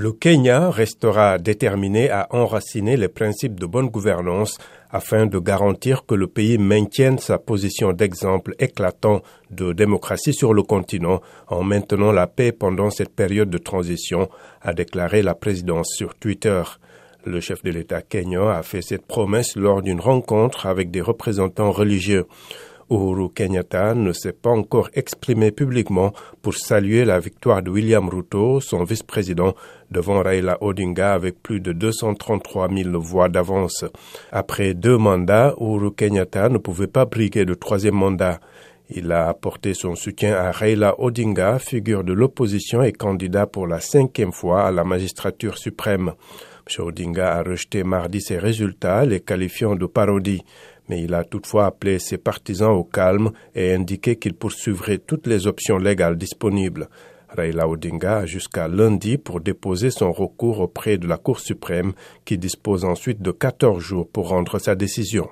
Le Kenya restera déterminé à enraciner les principes de bonne gouvernance afin de garantir que le pays maintienne sa position d'exemple éclatant de démocratie sur le continent en maintenant la paix pendant cette période de transition, a déclaré la présidence sur Twitter. Le chef de l'État kenyan a fait cette promesse lors d'une rencontre avec des représentants religieux. Uhuru Kenyatta ne s'est pas encore exprimé publiquement pour saluer la victoire de William Ruto, son vice-président, devant Raila Odinga avec plus de 233 000 voix d'avance. Après deux mandats, Uhuru Kenyatta ne pouvait pas briguer de troisième mandat. Il a apporté son soutien à Raila Odinga, figure de l'opposition et candidat pour la cinquième fois à la magistrature suprême. M. Odinga a rejeté mardi ses résultats, les qualifiant de parodie mais il a toutefois appelé ses partisans au calme et indiqué qu'il poursuivrait toutes les options légales disponibles. Raila Odinga a jusqu'à lundi pour déposer son recours auprès de la Cour suprême qui dispose ensuite de 14 jours pour rendre sa décision.